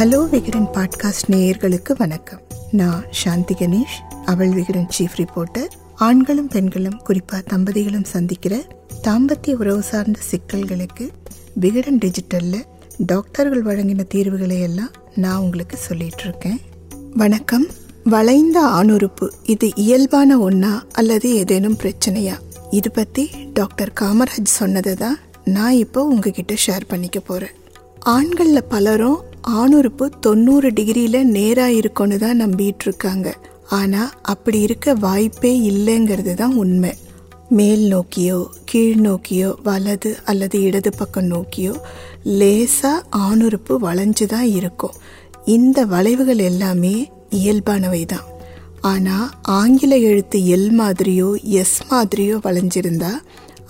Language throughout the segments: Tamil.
ஹலோ விகடன் பாட்காஸ்ட் நேயர்களுக்கு வணக்கம். நான் சாந்தி கணேஷ் அவள் விகடன் சீஃப் ரிப்போர்ட்டர் ஆண்களும் பெண்களும் குறிப்பாக தம்பதிகளும் சந்திக்கிற தாம்பத்திய உறவு சார்ந்த சிக்கல்களுக்கு விகடன் டிஜிட்டலில் டாக்டர்கள் வழங்கின தீர்வுகளை எல்லாம் நான் உங்களுக்கு சொல்லிட்டு இருக்கேன். வணக்கம். வளைந்த ஆணுறுப்பு இது இயல்பான ஒன்றா அல்லது ஏதேனும் பிரச்சனையா? இது பற்றி டாக்டர் காமராஜ் சொன்னதை தான் நான் இப்போ உங்ககிட்ட ஷேர் பண்ணிக்க போகிறேன் ஆண்களில் பலரும் ஆணுறுப்பு தொண்ணூறு டிகிரியில் நேராக இருக்கும்னு தான் நம்பிட்டு இருக்காங்க ஆனால் அப்படி இருக்க வாய்ப்பே இல்லைங்கிறது தான் உண்மை. மேல் நோக்கியோ கீழ் நோக்கியோ வலது அல்லது இடது பக்கம் நோக்கியோ லேசாக ஆணுறுப்பு வளைஞ்சு தான் இருக்கும். இந்த வளைவுகள் எல்லாமே இயல்பானவை தான். ஆனால் ஆங்கில எழுத்து எல் மாதிரியோ எஸ் மாதிரியோ வளைஞ்சிருந்தா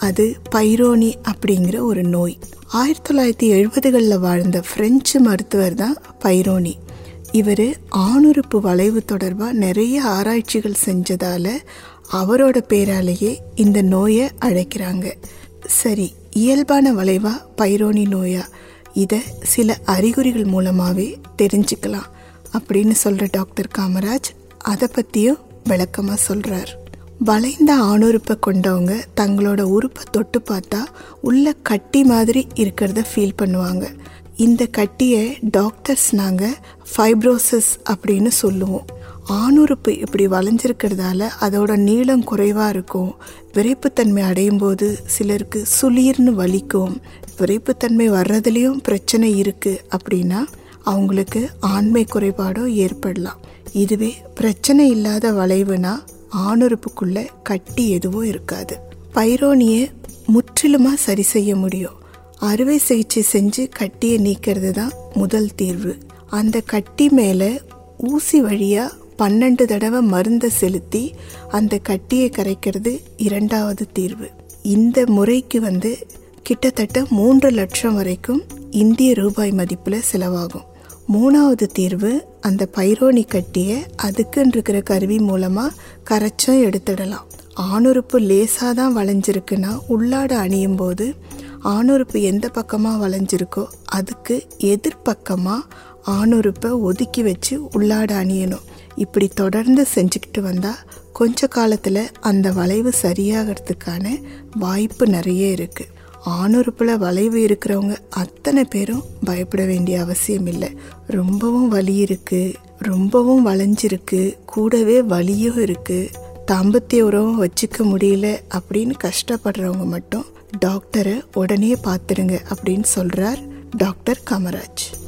அது பைரோனி அப்படிங்கிற ஒரு நோய். ஆயிரத்தி தொள்ளாயிரத்தி எழுபதுகளில் வாழ்ந்த பிரெஞ்சு மருத்துவர் தான் பைரோனி. இவர் ஆணுறுப்பு வளைவு தொடர்பாக நிறைய ஆராய்ச்சிகள் செஞ்சதால் அவரோட பேராலேயே இந்த நோயை அழைக்கிறாங்க. சரி இயல்பான வளைவா பைரோனி நோயா? இதை சில அறிகுறிகள் மூலமாகவே தெரிஞ்சுக்கலாம் அப்படின்னு சொல்கிற டாக்டர் காமராஜ் அதை பற்றியும் விளக்கமாக சொல்கிறார் வளைந்த ஆணுறுப்பை கொண்டவங்க தங்களோட உறுப்பை தொட்டு பார்த்தா உள்ள கட்டி மாதிரி இருக்கிறத ஃபீல் பண்ணுவாங்க. இந்த கட்டியை டாக்டர்ஸ் நாங்கள் ஃபைப்ரோசிஸ் அப்படின்னு சொல்லுவோம். ஆணுறுப்பு இப்படி வளைஞ்சிருக்கிறதால அதோட நீளம் குறைவாக இருக்கும். விரைப்புத்தன்மை அடையும் போது சிலருக்கு சுளீர்னு வலிக்கும். விரைப்புத்தன்மை வர்றதுலேயும் பிரச்சனை இருக்குது அப்படின்னா அவங்களுக்கு ஆண்மை குறைபாடோ ஏற்படலாம். இதுவே பிரச்சனை இல்லாத வளைவுனா ஆணுறுப்புக்குள்ள கட்டி எதுவும் இருக்காது. பைரோனியை முற்றிலுமாக சரி செய்ய முடியும். அறுவை சிகிச்சை செஞ்சு கட்டியை நீக்கிறது தான் முதல் தீர்வு. அந்த கட்டி மேலே ஊசி வழியாக பன்னெண்டு தடவை மருந்தை செலுத்தி அந்த கட்டியை கரைக்கிறது இரண்டாவது தீர்வு. இந்த முறைக்கு வந்து கிட்டத்தட்ட மூன்று லட்சம் வரைக்கும் இந்திய ரூபாய் மதிப்பில் செலவாகும். மூணாவது தீர்வு அந்த பைரோனி கட்டியை அதுக்குன்னு இருக்கிற கருவி மூலமாக கரைச்சும் எடுத்துடலாம். ஆணுறுப்பு லேசாக தான் வளைஞ்சிருக்குன்னா உள்ளாட அணியும் போது ஆணுறுப்பு எந்த பக்கமாக வளைஞ்சிருக்கோ அதுக்கு எதிர்பக்கமாக ஆணுறுப்பை ஒதுக்கி வச்சு உள்ளாட அணியணும். இப்படி தொடர்ந்து செஞ்சுக்கிட்டு வந்தால் கொஞ்ச காலத்தில் அந்த வளைவு சரியாகிறதுக்கான வாய்ப்பு நிறைய இருக்குது ஆணுறுப்பில் வளைவு இருக்கிறவங்க அத்தனை பேரும் பயப்பட வேண்டிய அவசியம் இல்லை. ரொம்பவும் வலி இருக்குது ரொம்பவும் வளைஞ்சிருக்கு கூடவே வலியும் இருக்குது தாம்பத்திய உறவும் வச்சுக்க முடியல அப்படின்னு கஷ்டப்படுறவங்க மட்டும் டாக்டரை உடனே பார்த்துருங்க அப்படின்னு சொல்கிறார் டாக்டர் காமராஜ்.